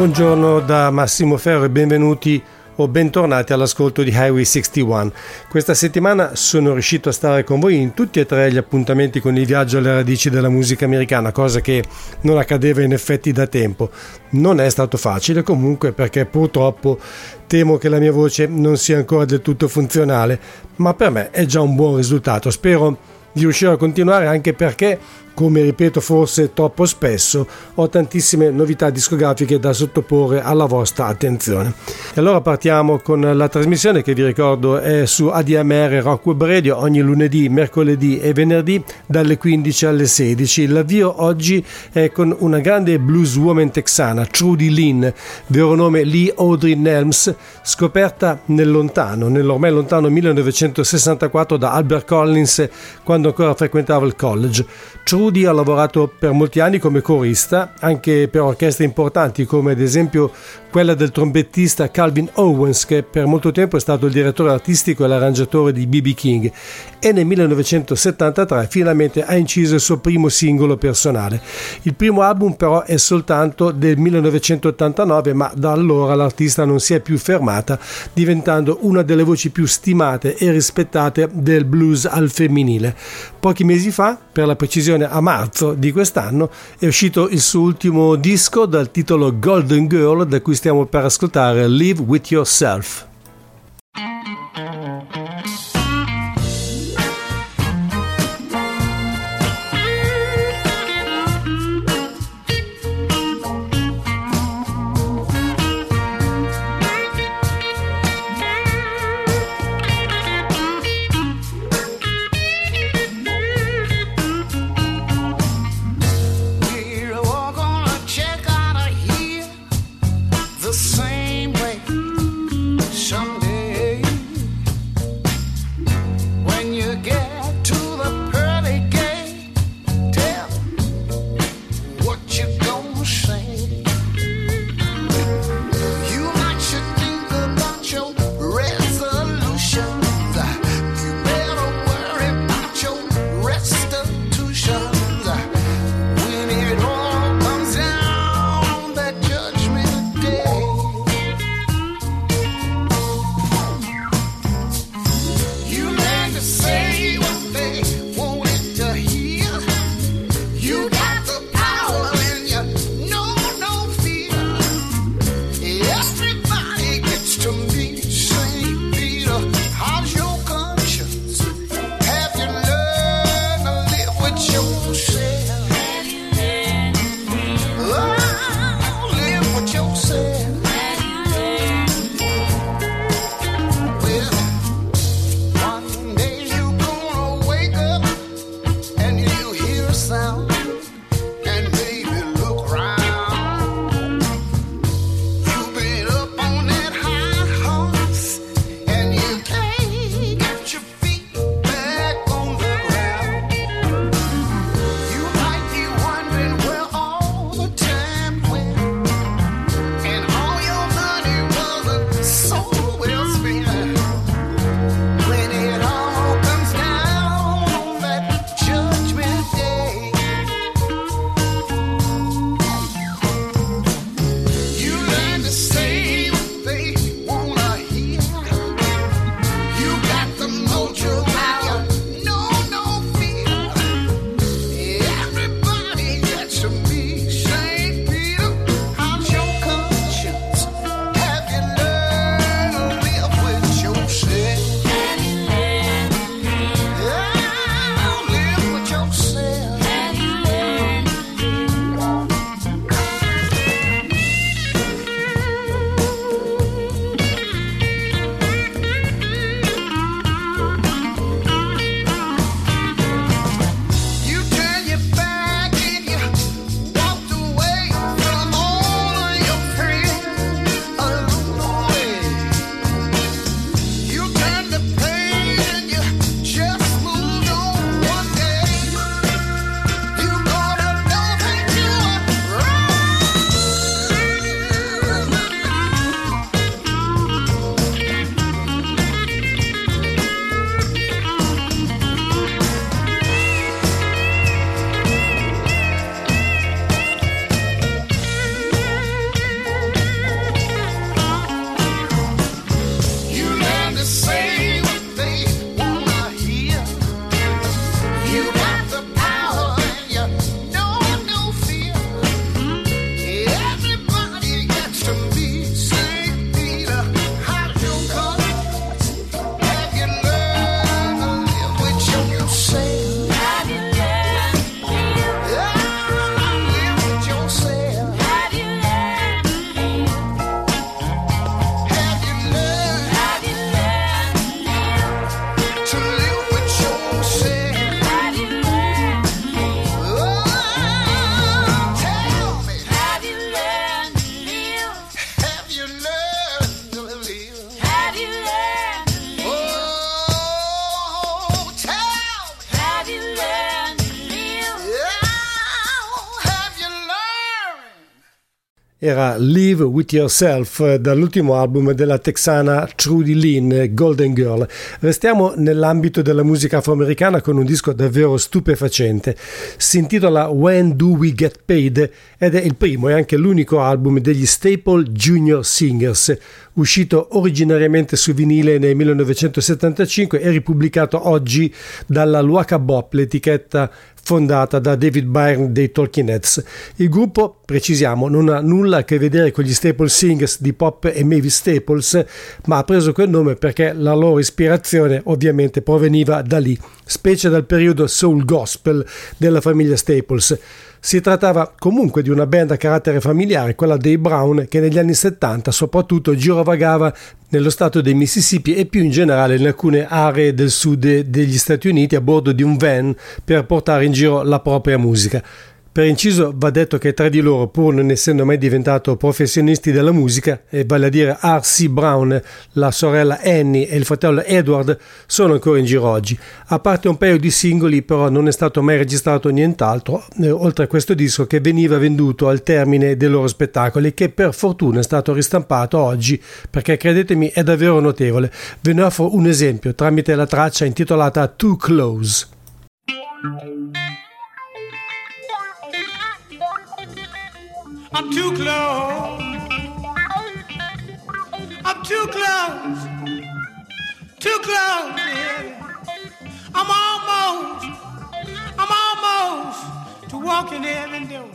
Buongiorno da Massimo Ferro e benvenuti o bentornati all'ascolto di Highway 61. Questa settimana sono riuscito a stare con voi in tutti e tre gli appuntamenti con il viaggio alle radici della musica americana, cosa che non accadeva in effetti da tempo. Non è stato facile comunque perché purtroppo temo che la mia voce non sia ancora del tutto funzionale, ma per me è già un buon risultato. Spero di riuscire a continuare anche perché come ripeto forse troppo spesso, ho tantissime novità discografiche da sottoporre alla vostra attenzione. E allora partiamo con la trasmissione che vi ricordo è su ADMR Rock Web Radio ogni lunedì, mercoledì e venerdì dalle 15 alle 16. L'avvio oggi è con una grande blues woman texana, Trudy Lynn, vero nome Lee Audrey Nelms, scoperta nel lontano, nell'ormai lontano 1964 da Albert Collins quando ancora frequentava il college. Trudy Rudy ha lavorato per molti anni come corista, anche per orchestre importanti come ad esempio quella del trombettista Calvin Owens che per molto tempo è stato il direttore artistico e l'arrangiatore di B.B. King e nel 1973 finalmente ha inciso il suo primo singolo personale. Il primo album però è soltanto del 1989 ma da allora l'artista non si è più fermata diventando una delle voci più stimate e rispettate del blues al femminile. Pochi mesi fa, per la precisione a marzo di quest'anno, è uscito il suo ultimo disco dal titolo Golden Girl da cui stiamo per ascoltare Live With Yourself. Era Live With Yourself dall'ultimo album della texana Trudy Lynn, Golden Girl. Restiamo nell'ambito della musica afroamericana con un disco davvero stupefacente. Si intitola When Do We Get Paid ed è il primo e anche l'unico album degli Staple Junior Singers, uscito originariamente su vinile nel 1975 e ripubblicato oggi dalla Luaca Bop, l'etichetta fondata da David Byrne dei Talking Heads. Il gruppo, precisiamo, non ha nulla a che vedere con gli Staple Singers di Pop e Mavis Staples, ma ha preso quel nome perché la loro ispirazione ovviamente proveniva da lì, specie dal periodo soul gospel della famiglia Staples. Si trattava comunque di una band a carattere familiare, quella dei Brown, che negli anni 70 soprattutto girovagava nello stato del Mississippi e più in generale in alcune aree del sud degli Stati Uniti a bordo di un van per portare in giro la propria musica. Per inciso va detto che tra di loro, pur non essendo mai diventato professionisti della musica, e vale a dire R.C. Brown, la sorella Annie e il fratello Edward, sono ancora in giro oggi. A parte un paio di singoli, però non è stato mai registrato nient'altro, eh, oltre a questo disco che veniva venduto al termine dei loro spettacoli, che per fortuna è stato ristampato oggi, perché credetemi è davvero notevole. Ve ne offro un esempio tramite la traccia intitolata Too Close. I'm too close. I'm too close. Too close. I'm almost. I'm almost to walking heaven door.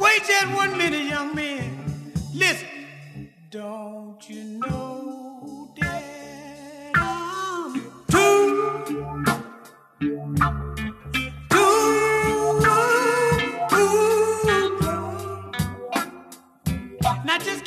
Wait just one minute, young man. Listen. Don't you know Jesus.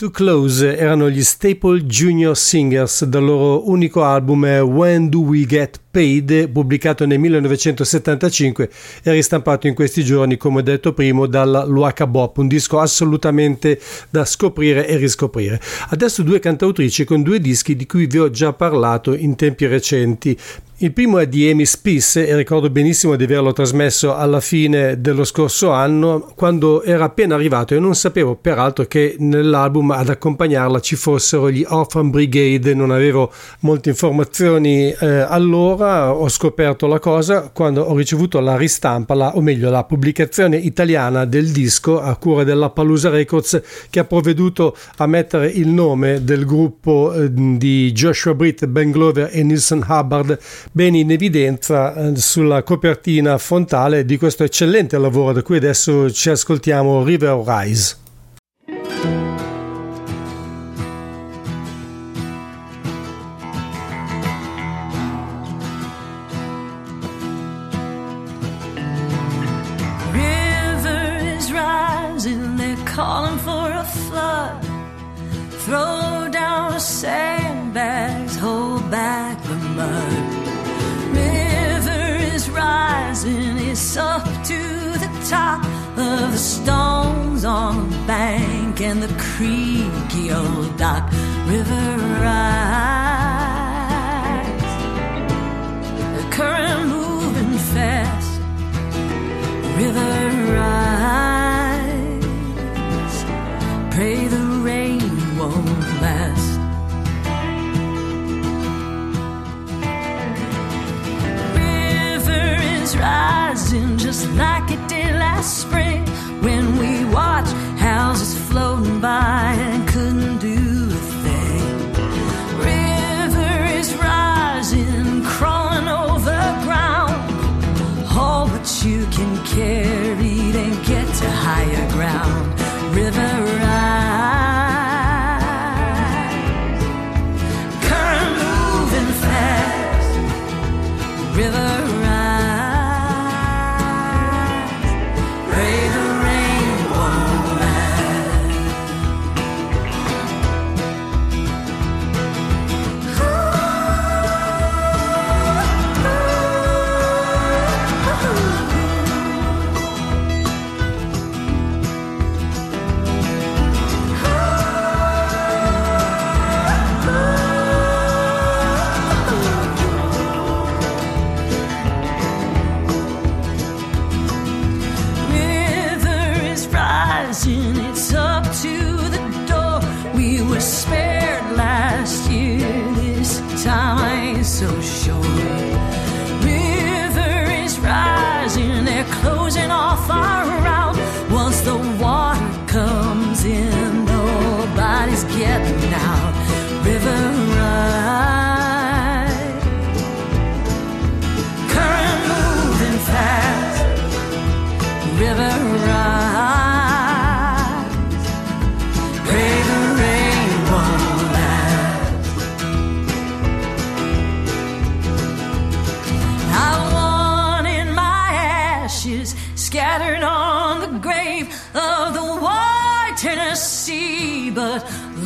Too Close erano gli Staple Junior Singers dal loro unico album When Do We Get Paid, pubblicato nel 1975 e ristampato in questi giorni, come detto prima, dalla Luaca Bop, un disco assolutamente da scoprire e riscoprire. Adesso due cantautrici con due dischi di cui vi ho già parlato in tempi recenti. Il primo è di Amy Spice e ricordo benissimo di averlo trasmesso alla fine dello scorso anno quando era appena arrivato e non sapevo peraltro che nell'album ad accompagnarla ci fossero gli Orphan Brigade, non avevo molte informazioni eh, allora, ho scoperto la cosa quando ho ricevuto la ristampa, la, o meglio la pubblicazione italiana del disco a cura della Palusa Records che ha provveduto a mettere il nome del gruppo eh, di Joshua Britt, Ben Glover e Nielsen Hubbard ben in evidenza eh, sulla copertina frontale di questo eccellente lavoro da cui adesso ci ascoltiamo River Rise. Sandbags, hold back the mud. River is rising, it's up to the top of the stones on the bank and the creaky old dock. River rise, rising just like it did last spring. When we watched houses floating by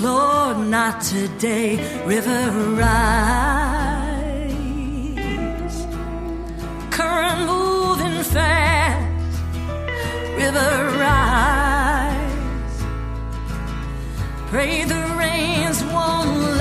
not today, river rise. Current moving fast, river rise. Pray the rains won't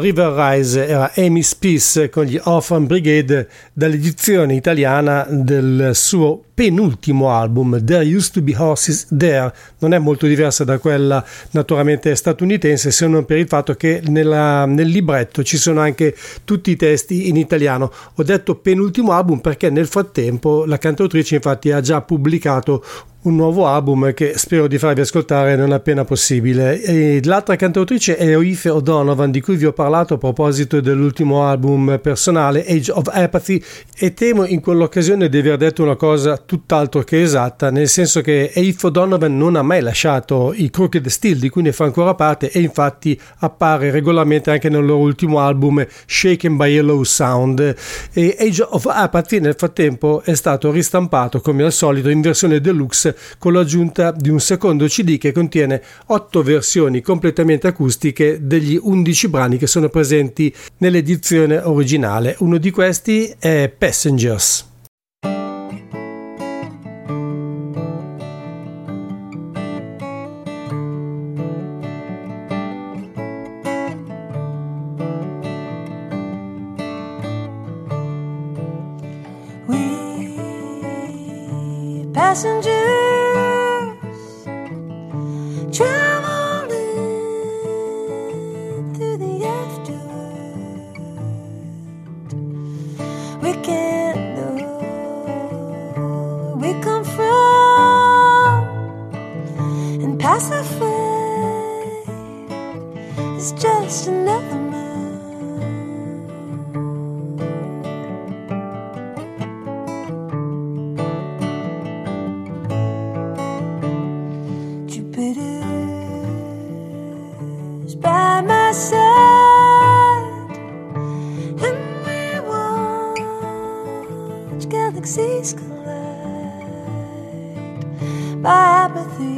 River Rise era Amy Spice con gli Orphan Brigade dall'edizione italiana del suo penultimo album There Used to Be Horses There. Non è molto diversa da quella naturalmente statunitense se non per il fatto che nella, nel libretto ci sono anche tutti i testi in italiano. Ho detto penultimo album perché nel frattempo la cantautrice infatti ha già pubblicato un nuovo album che spero di farvi ascoltare non appena possibile. E l'altra cantautrice è Oife O'Donovan, di cui vi ho parlato a proposito dell'ultimo album personale, Age of Apathy, e temo in quell'occasione di aver detto una cosa tutt'altro che esatta, nel senso che Oife O'Donovan non ha mai lasciato i Crooked Steel, di cui ne fa ancora parte, e infatti appare regolarmente anche nel loro ultimo album, Shaken by a Low Sound. E Age of Apathy nel frattempo è stato ristampato, come al solito, in versione deluxe con l'aggiunta di un secondo CD che contiene otto versioni completamente acustiche degli 11 brani che sono presenti nell'edizione originale. Uno di questi è Passengers. is by my side, and we watch galaxies collide by apathy.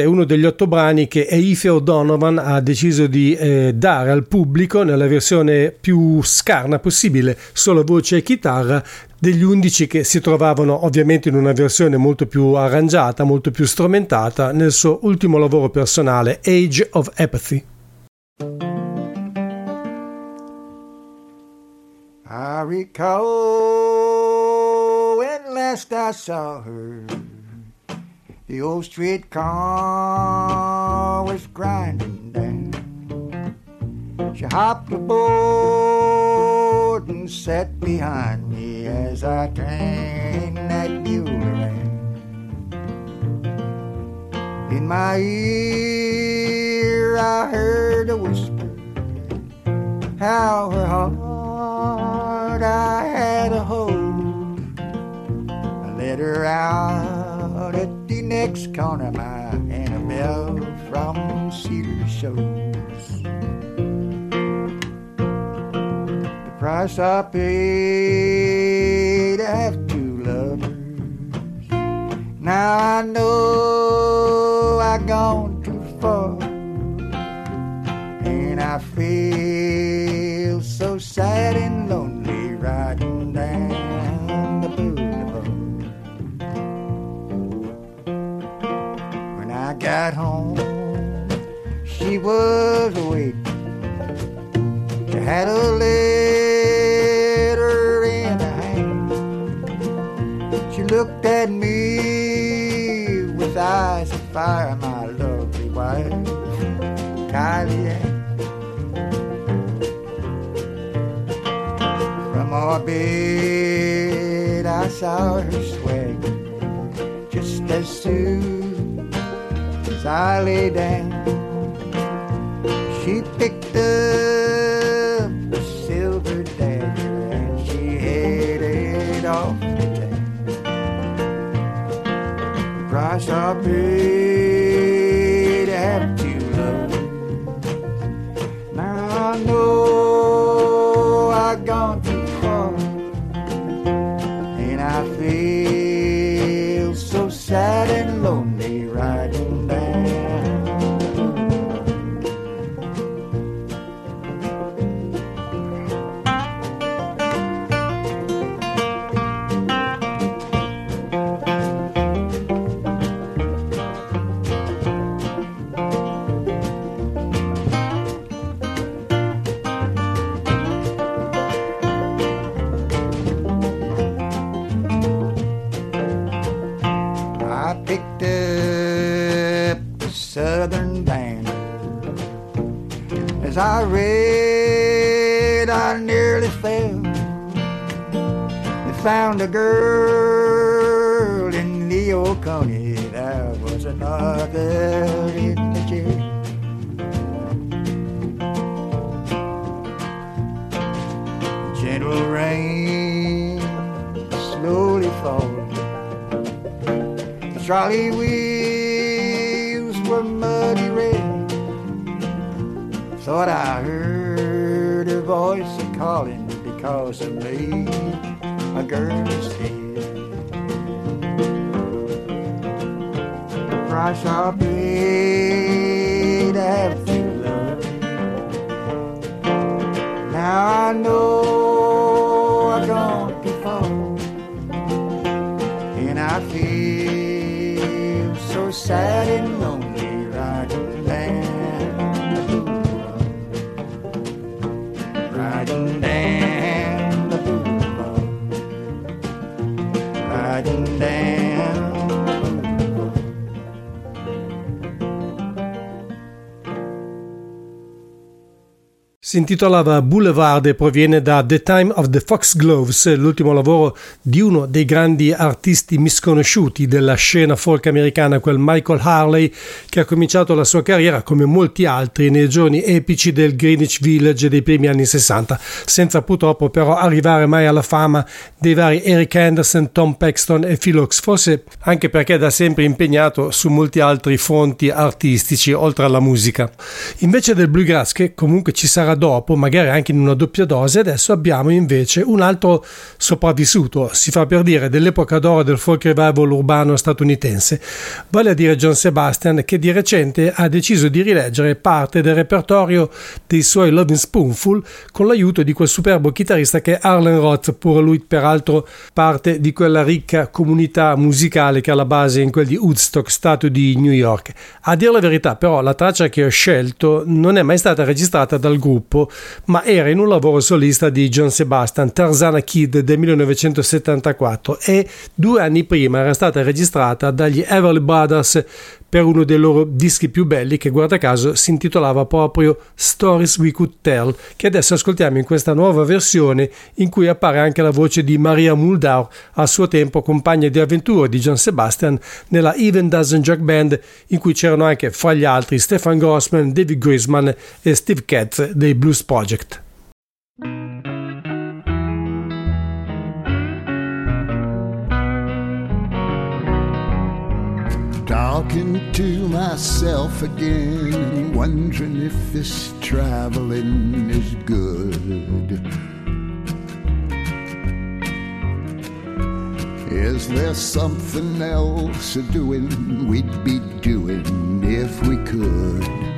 è uno degli otto brani che Eife O'Donovan ha deciso di eh, dare al pubblico nella versione più scarna possibile, solo voce e chitarra, degli undici che si trovavano ovviamente in una versione molto più arrangiata, molto più strumentata nel suo ultimo lavoro personale, Age of Apathy. I recall when last I saw her. The old streetcar was grinding down. She hopped aboard and sat behind me as I trained that mule around. In my ear, I heard a whisper how her heart I had a hold. I let her out next corner, my Annabelle from Cedar Shows. The price I paid to have two lovers. Now I know I gone was waiting. She had a letter in her hand. She looked at me with eyes of fire, my lovely wife, Kylie. From our bed, I saw her swag just as soon as I lay down. Southern Banner. As I read, I nearly fell. They found a girl in the Oconee. There was another in the jail. Gentle rain slowly falling. The trolley Thought I heard a voice calling because of me, a girl's head. The price I paid to have you love. Now I know Si intitolava Boulevard e proviene da The Time of the Foxgloves, l'ultimo lavoro di uno dei grandi artisti misconosciuti della scena folk americana, quel Michael Harley, che ha cominciato la sua carriera, come molti altri, nei giorni epici del Greenwich Village dei primi anni 60, senza purtroppo però arrivare mai alla fama dei vari Eric Anderson, Tom Paxton e Phil Oaks, forse anche perché da sempre impegnato su molti altri fronti artistici, oltre alla musica. Invece del bluegrass, che comunque ci sarà dopo, magari anche in una doppia dose, adesso abbiamo invece un altro sopravvissuto, si fa per dire, dell'epoca d'oro del folk revival urbano statunitense, vale a dire John Sebastian, che di recente ha deciso di rileggere parte del repertorio dei suoi Loving Spoonful con l'aiuto di quel superbo chitarrista che è Arlen Roth, pure lui peraltro parte di quella ricca comunità musicale che ha la base in quel di Woodstock, stato di New York. A dire la verità, però, la traccia che ho scelto non è mai stata registrata dal gruppo gruppo, ma era in un lavoro solista di John Sebastian, Tarzana Kid del 1974 e due anni prima era stata registrata dagli Everly Brothers per uno dei loro dischi più belli che guarda caso si intitolava proprio Stories We Could Tell, che adesso ascoltiamo in questa nuova versione in cui appare anche la voce di Maria Muldau, a suo tempo compagna di avventure di John Sebastian nella Even Dozen Jack Band in cui c'erano anche fra gli altri Stefan Grossman, David Grisman e Steve Katz dei Blues Project. Talking to myself again, wondering if this traveling is good. Is there something else a doing we'd be doing if we could?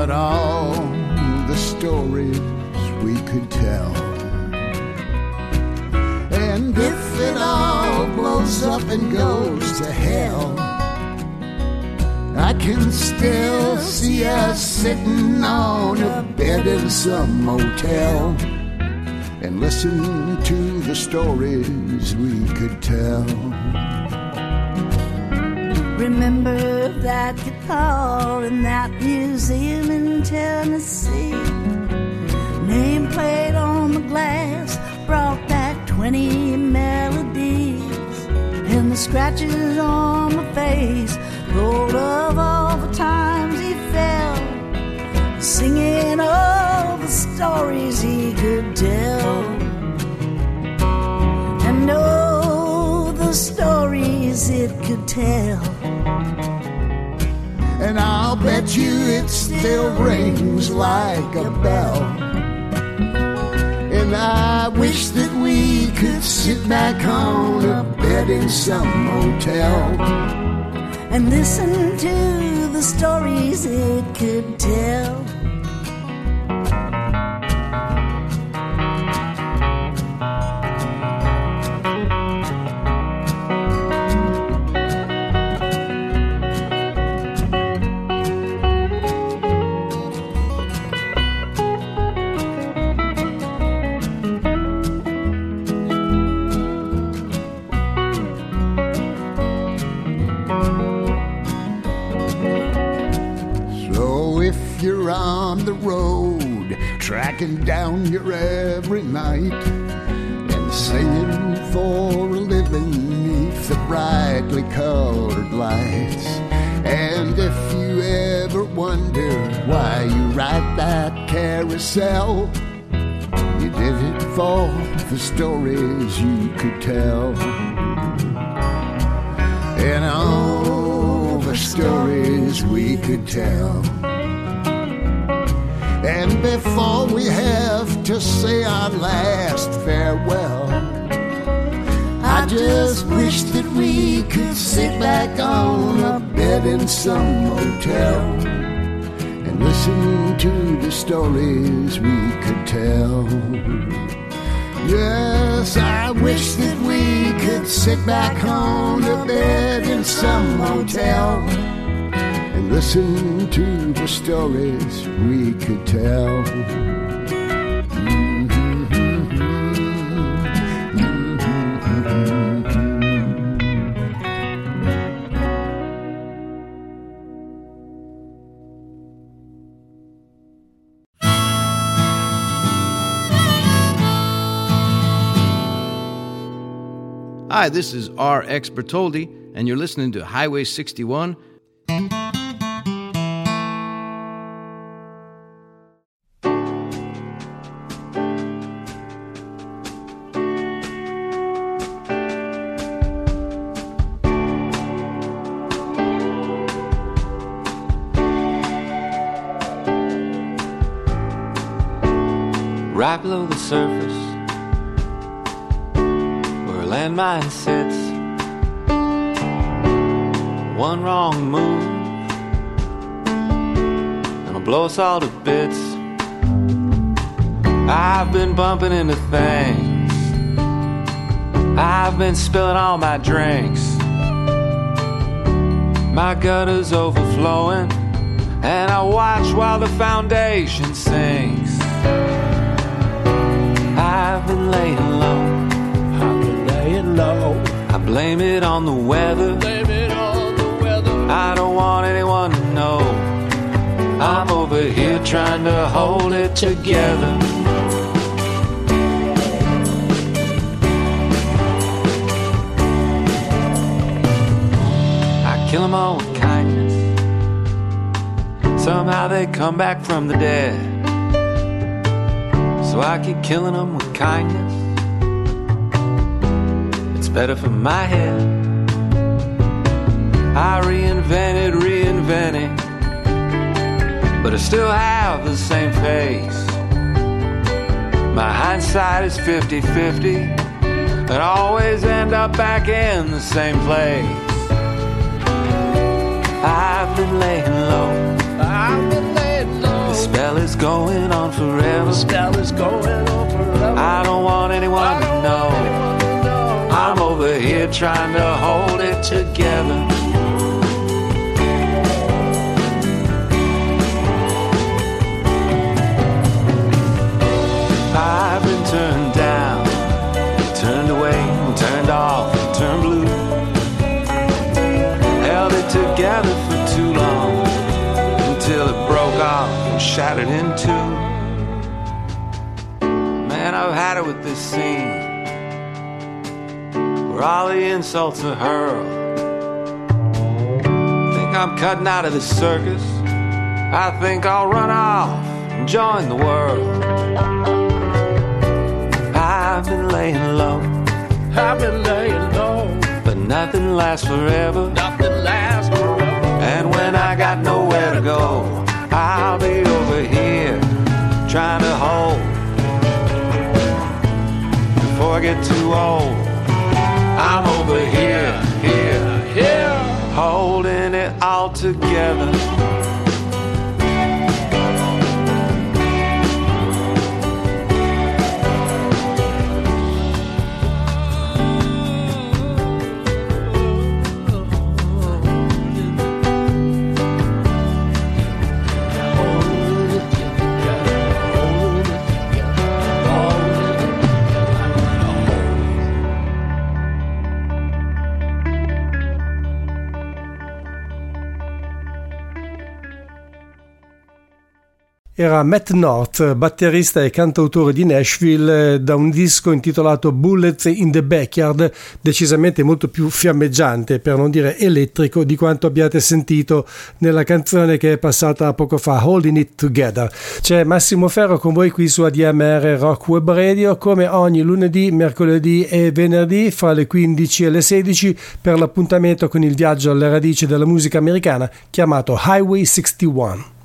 But all the stories we could tell. And if it all blows up and goes to hell, I can still see us sitting on a bed in some motel and listen to the stories we could tell. Remember that guitar in that museum Tennessee? Nameplate on the glass brought back 20 melodies. And the scratches on my face told of all the times he fell. Singing all the stories he could tell. And all the stories it could tell. And I'll bet you it still rings like a bell. And I wish that we could sit back on a bed in some motel and listen to the stories it could tell. Stories you could tell. And all the stories we could tell. And before we have to say our last farewell, I just wish that we could sit back on a bed in some motel and listen to the stories we could tell. Yes, I wish that we could sit back on a bed in some motel and listen to the stories we could tell. Hi, this is RX Bertoldi, and you're listening to Highway 61. Right below the surface, sits. One wrong move, and it'll blow us all to bits. I've been bumping into things. I've been spilling all my drinks. My gut is overflowing. and I watch while the foundation sinks. I've been laying low. I've been laying low. I blame it on the weather. Blame it on the weather. I don't want anyone to know. I'm over here trying to hold it together. I kill 'em all with kindness. Somehow they come back from the dead. So I keep killing 'em with kindness. Better for my head. I reinvented reinventing, but I still have the same face. My hindsight is 50 50, and I always end up back in the same place. I've been laying low, I've been laying low. the spell is going on forever. spell is going on forever. I don't want anyone to know. Here trying to hold it together. I've been turned down, turned away, turned off, turned blue. Held it together for too long until it broke off and shattered in two. Man, I've had it with this scene all the insults are hurled. Think I'm cutting out of the circus. I think I'll run off and join the world. I've been laying low, I've been laying low. but nothing lasts forever. Nothing lasts forever. And when I got nowhere to go, I'll be over here trying to hold. Before I get too old, Over here, here, Here. holding it all together. Era Matt North, batterista e cantautore di Nashville, eh, da un disco intitolato Bullets in the Backyard, decisamente molto più fiammeggiante, per non dire elettrico, di quanto abbiate sentito nella canzone che è passata poco fa, Holding It Together. C'è Massimo Ferro con voi qui su ADMR Rock Web Radio, come ogni lunedì, mercoledì e venerdì, fra le 15 e le 16, per l'appuntamento con il viaggio alle radici della musica americana chiamato Highway 61.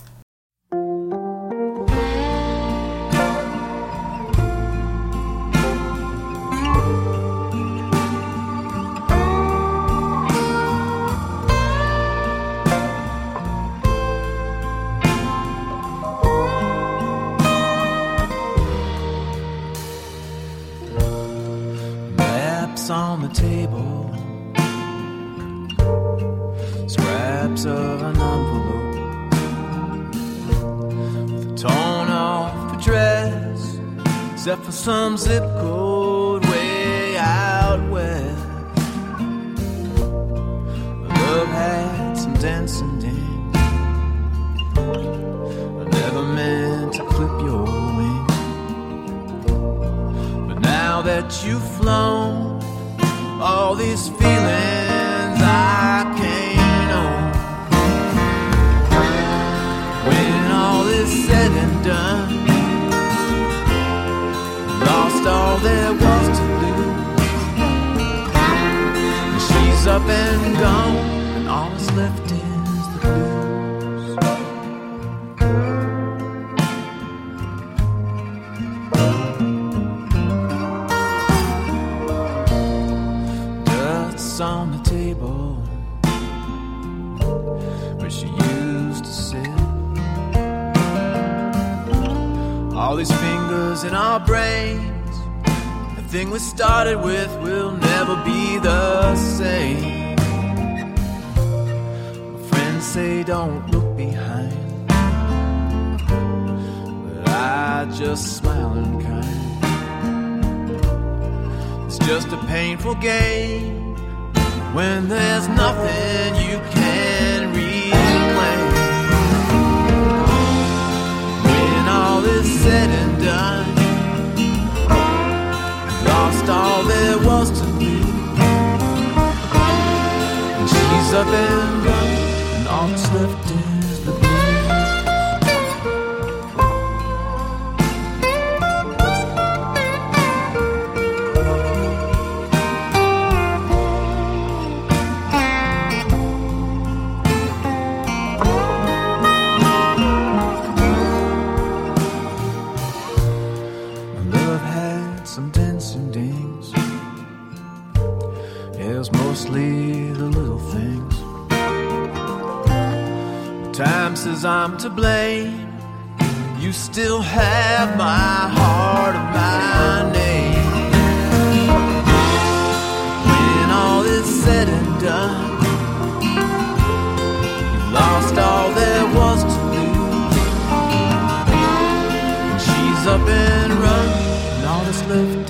Except for some zip code way out west. Love had some dancing dance. I never meant to clip your wings. But now that you've flown, all these feelings I up and gone, and all that's left is the blues. Dust's on the table where she used to sit. All these fingers in our brains, the thing we started with will never be the same. Friends say don't look behind. But I just smile and kind. It's just a painful game when there's nothing you can reclaim. When all is said and done, lost all there was to up and gone, and all that's left Time says I'm to blame. You still have my heart and my name. When all is said and done, you lost all there was to lose. She's up and run, and all that's left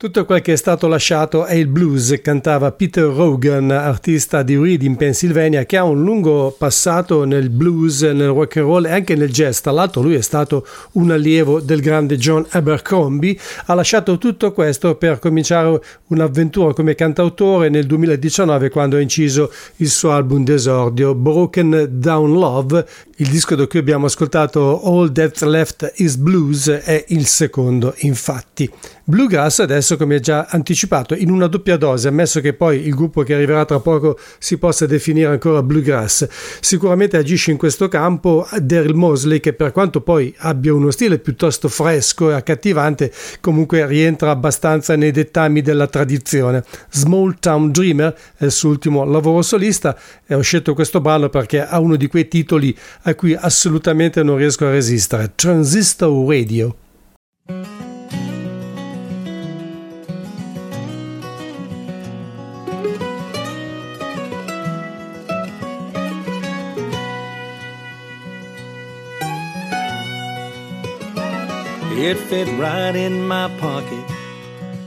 Tutto quel che è stato lasciato è il blues, cantava Peter Rogan, artista di Reed in Pennsylvania, che ha un lungo passato nel blues, nel rock and roll e anche nel jazz. Tra l'altro lui è stato un allievo del grande John Abercrombie. Ha lasciato tutto questo per cominciare un'avventura come cantautore nel 2019 quando ha inciso il suo album d'esordio Broken Down Love. Il disco da cui abbiamo ascoltato All That's Left Is Blues è il secondo, infatti. Bluegrass adesso, come già anticipato, in una doppia dose, ammesso che poi il gruppo che arriverà tra poco si possa definire ancora bluegrass. Sicuramente agisce in questo campo Daryl Mosley, che per quanto poi abbia uno stile piuttosto fresco e accattivante, comunque rientra abbastanza nei dettami della tradizione. Small Town Dreamer è il suo ultimo lavoro solista e ho scelto questo brano perché ha uno di quei titoli a cui assolutamente non riesco a resistere. Transistor Radio. It fit right in my pocket.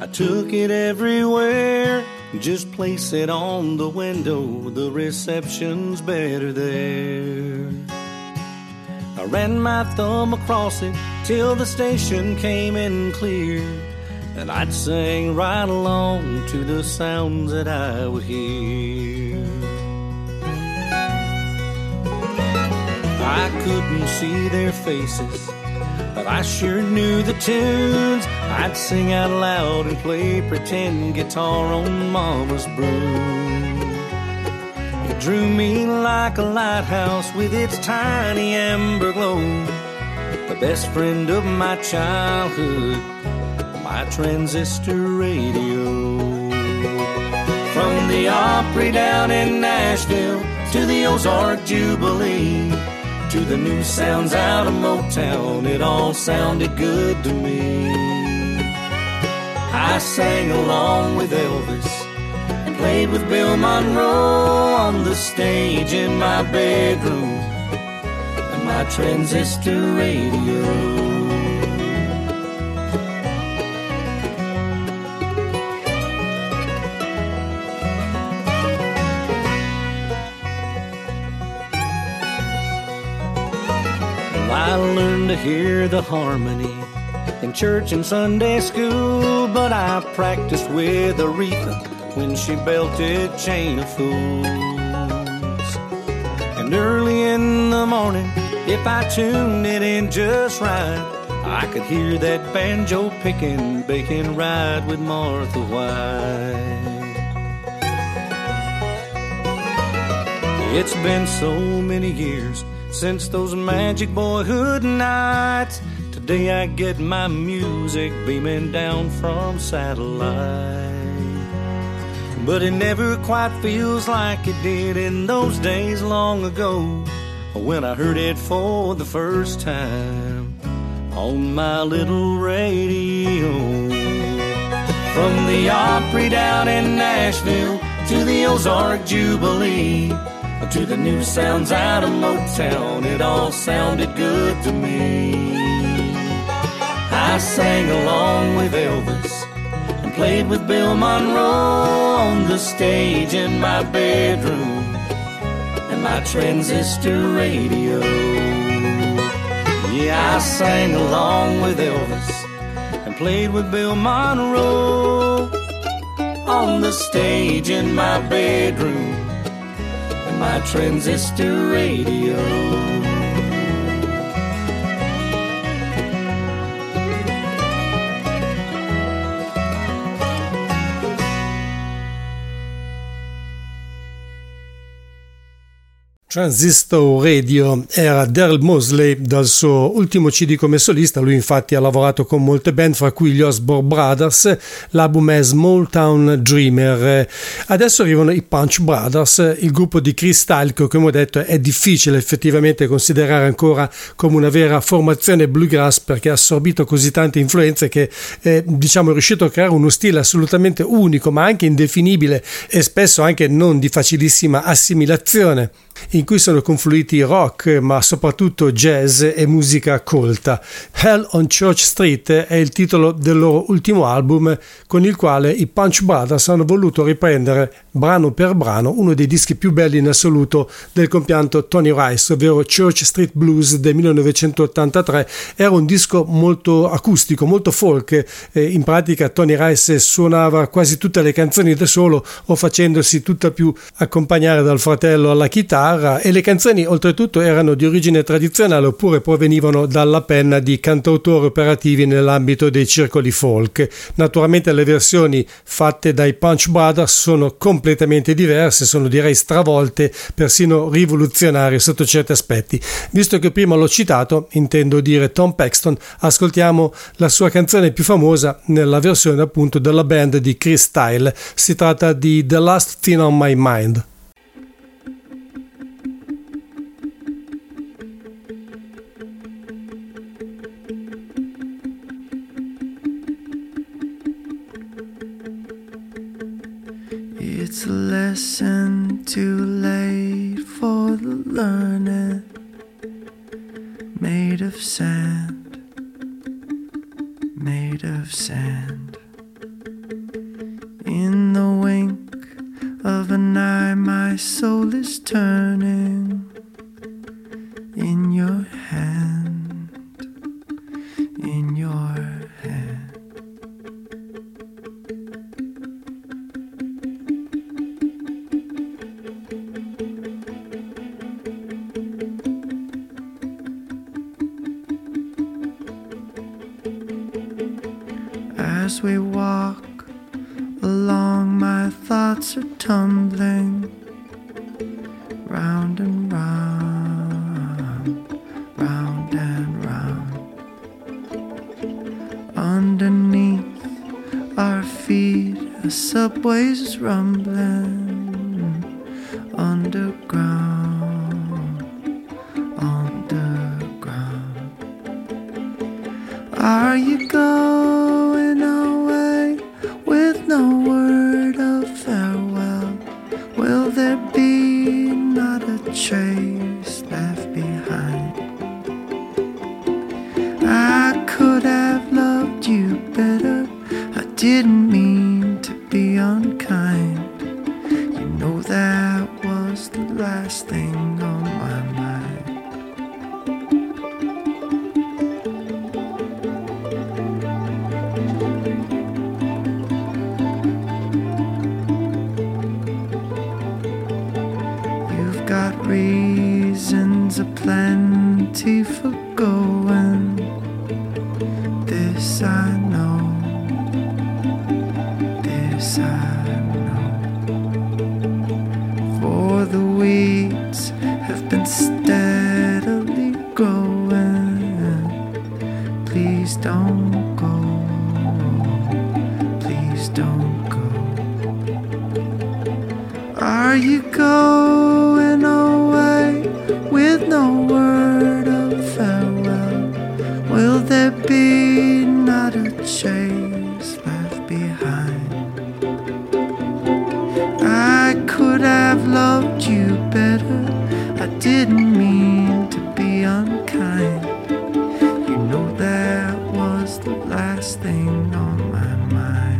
I took it everywhere. Just place it on the window. The reception's better there. I ran my thumb across it till the station came in clear. And I'd sing right along to the sounds that I would hear. I couldn't see their faces, I sure knew the tunes. I'd sing out loud and play pretend guitar on Mama's broom. It drew me like a lighthouse with its tiny amber glow. The best friend of my childhood, my transistor radio. From the Opry down in Nashville to the Ozark Jubilee to the new sounds out of Motown, it all sounded good to me. I sang along with Elvis and played with Bill Monroe on the stage in my bedroom and my transistor radio. To hear the harmony in church and Sunday school, but I practiced with Aretha when she belted Chain of Fools. And early in the morning, if I tuned it in just right, I could hear that banjo picking, baking ride with Martha White. It's been so many years since those magic boyhood nights. Today I get my music beaming down from satellite. But it never quite feels like it did in those days long ago when I heard it for the first time on my little radio. From the Opry down in Nashville to the Ozark Jubilee to the new sounds out of Motown, it all sounded good to me. I sang along with Elvis and played with Bill Monroe on the stage in my bedroom and my transistor radio. Yeah, I sang along with Elvis and played with Bill Monroe on the stage in my bedroom my transistor radio. Transistor Radio era Daryl Mosley dal suo ultimo CD come solista, lui infatti ha lavorato con molte band fra cui gli Osborne Brothers, l'album è Small Town Dreamer. Adesso arrivano i Punch Brothers, il gruppo di Chris che come ho detto è difficile effettivamente considerare ancora come una vera formazione bluegrass perché ha assorbito così tante influenze che eh, diciamo è riuscito a creare uno stile assolutamente unico ma anche indefinibile e spesso anche non di facilissima assimilazione. In cui sono confluiti rock, ma soprattutto jazz e musica colta. Hell on Church Street è il titolo del loro ultimo album, con il quale i Punch Brothers hanno voluto riprendere brano per brano uno dei dischi più belli in assoluto del compianto Tony Rice, ovvero Church Street Blues del 1983. Era un disco molto acustico, molto folk. in pratica Tony Rice suonava quasi tutte le canzoni da solo o facendosi tutta più accompagnare dal fratello alla chitarra e le canzoni oltretutto erano di origine tradizionale oppure provenivano dalla penna di cantautori operativi nell'ambito dei circoli folk. Naturalmente le versioni fatte dai Punch Brothers sono completamente diverse, sono direi stravolte, persino rivoluzionarie sotto certi aspetti. Visto che prima l'ho citato, intendo dire Tom Paxton, ascoltiamo la sua canzone più famosa nella versione appunto della band di Chris Style. Si tratta di The Last Thing on My Mind. It's a lesson too late for the learning, made of sand, made of sand. In the wink of an eye, my soul is turning in your hand, in your we walk along, my thoughts are tumbling round and round, round and round. Underneath our feet, a subway's rumbling last thing on my mind.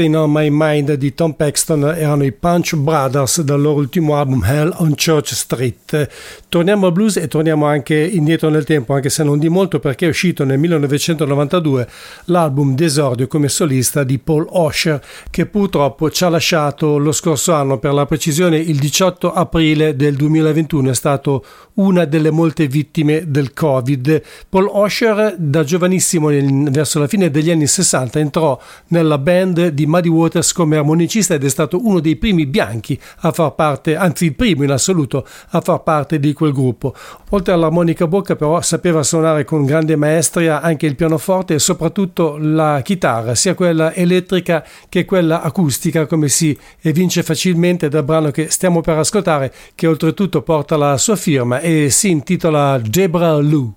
Thing on My Mind di Tom Paxton erano i Punch Brothers dal loro ultimo album Hell on Church Street. Torniamo al blues e torniamo anche indietro nel tempo, anche se non di molto perché è uscito nel 1992 l'album d'esordio come solista di Paul Osher che purtroppo ci ha lasciato lo scorso anno, per la precisione il 18 aprile del 2021, è stato una delle molte vittime del Covid. Paul Osher da giovanissimo in- verso la fine degli anni 60 entrò nella band di Muddy Waters come armonicista ed è stato uno dei primi bianchi a far parte, anzi il primo in assoluto a far parte di quel gruppo. Oltre all'armonica bocca però sapeva suonare con grande maestria anche il pianoforte e soprattutto la chitarra, sia quella elettrica che quella acustica come si evince facilmente dal brano che stiamo per ascoltare che oltretutto porta la sua firma e si intitola Debra Lou.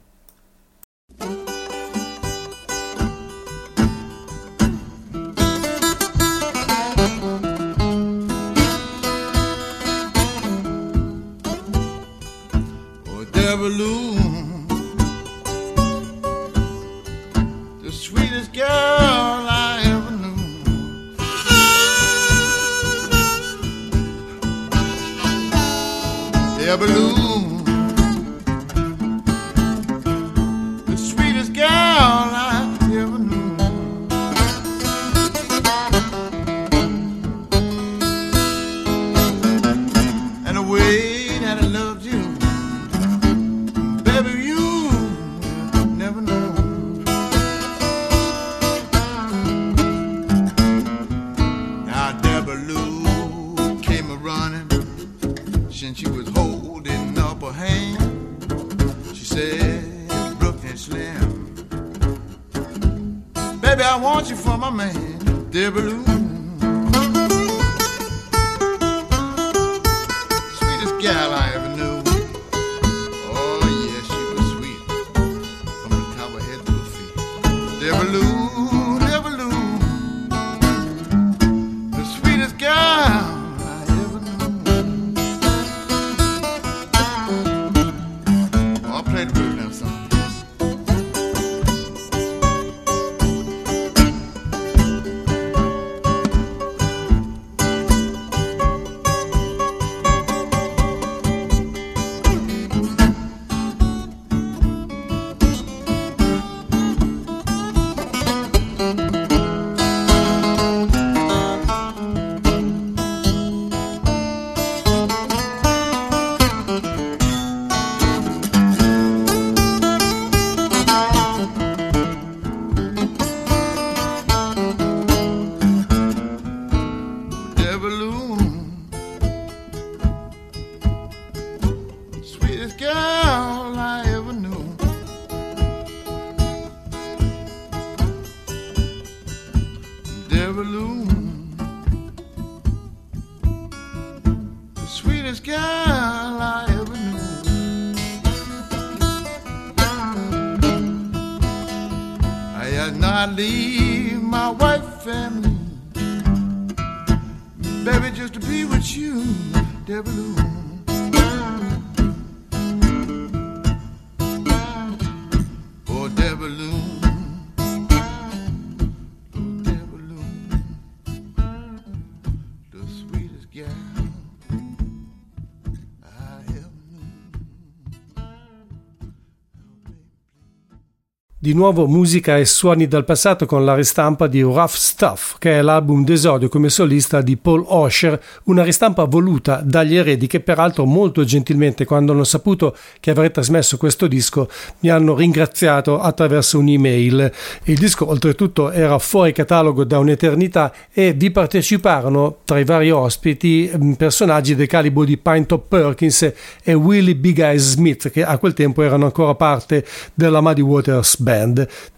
Nuovo musica e suoni dal passato con la ristampa di Rough Stuff, che è l'album d'esordio come solista di Paul Osher, una ristampa voluta dagli eredi che peraltro molto gentilmente quando hanno saputo che avrei trasmesso questo disco mi hanno ringraziato attraverso un'email. Il disco oltretutto era fuori catalogo da un'eternità e vi parteciparono tra i vari ospiti mh, personaggi del calibro di Pintop Perkins e Willie Big Eyes Smith che a quel tempo erano ancora parte della Muddy Waters Band.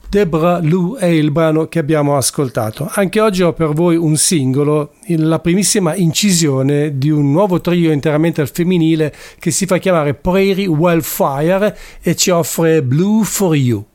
Debra Lou è il brano che abbiamo ascoltato. Anche oggi ho per voi un singolo, la primissima incisione di un nuovo trio interamente al femminile che si fa chiamare Prairie Wildfire e ci offre Blue for You.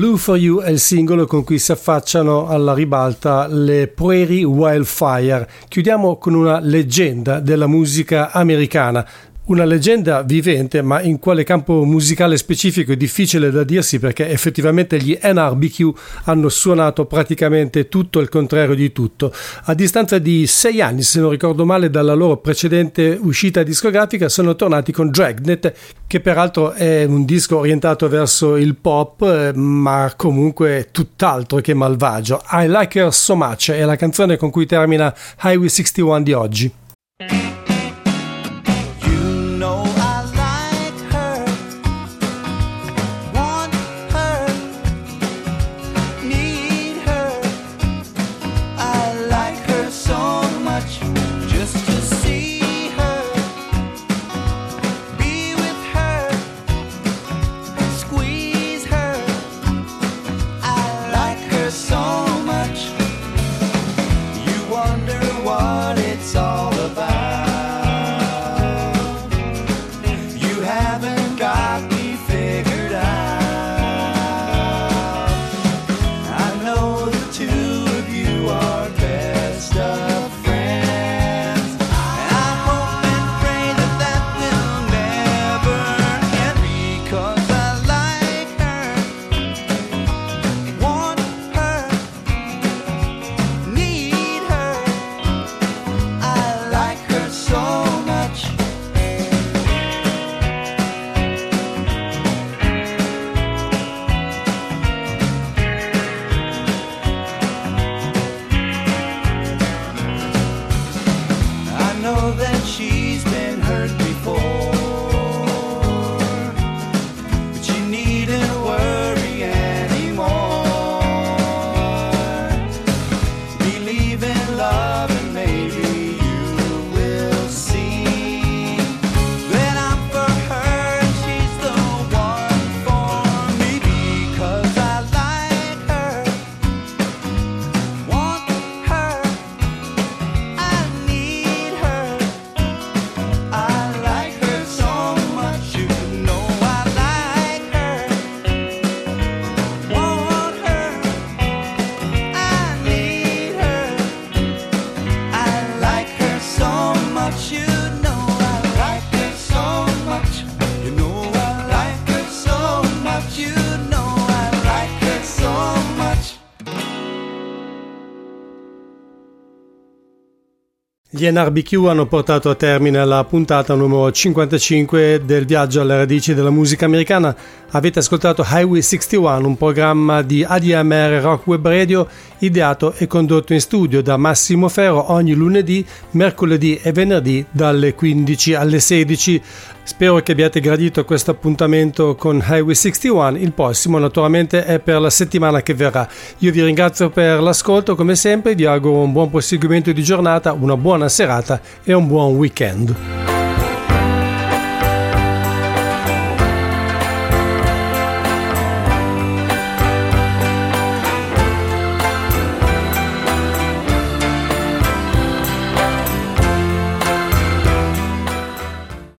Blue for You è il singolo con cui si affacciano alla ribalta le Prairie Wildfire. Chiudiamo con una leggenda della musica americana. Una leggenda vivente, ma in quale campo musicale specifico è difficile da dirsi perché effettivamente gli NRBQ hanno suonato praticamente tutto il contrario di tutto. A distanza di sei anni, se non ricordo male, dalla loro precedente uscita discografica, sono tornati con Dragnet, che peraltro è un disco orientato verso il pop, ma comunque tutt'altro che malvagio. I Like Her So Much è la canzone con cui termina Highway 61 di oggi. Gli NRBQ hanno portato a termine la puntata numero 55 del viaggio alle radici della musica americana. Avete ascoltato Highway 61, un programma di ADMR Rock Web Radio ideato e condotto in studio da Massimo Ferro ogni lunedì, mercoledì e venerdì dalle 15 alle 16. Spero che abbiate gradito questo appuntamento con Highway 61. Il prossimo naturalmente è per la settimana che verrà. Io vi ringrazio per l'ascolto come sempre, vi auguro un buon proseguimento di giornata, una buona serata e un buon weekend.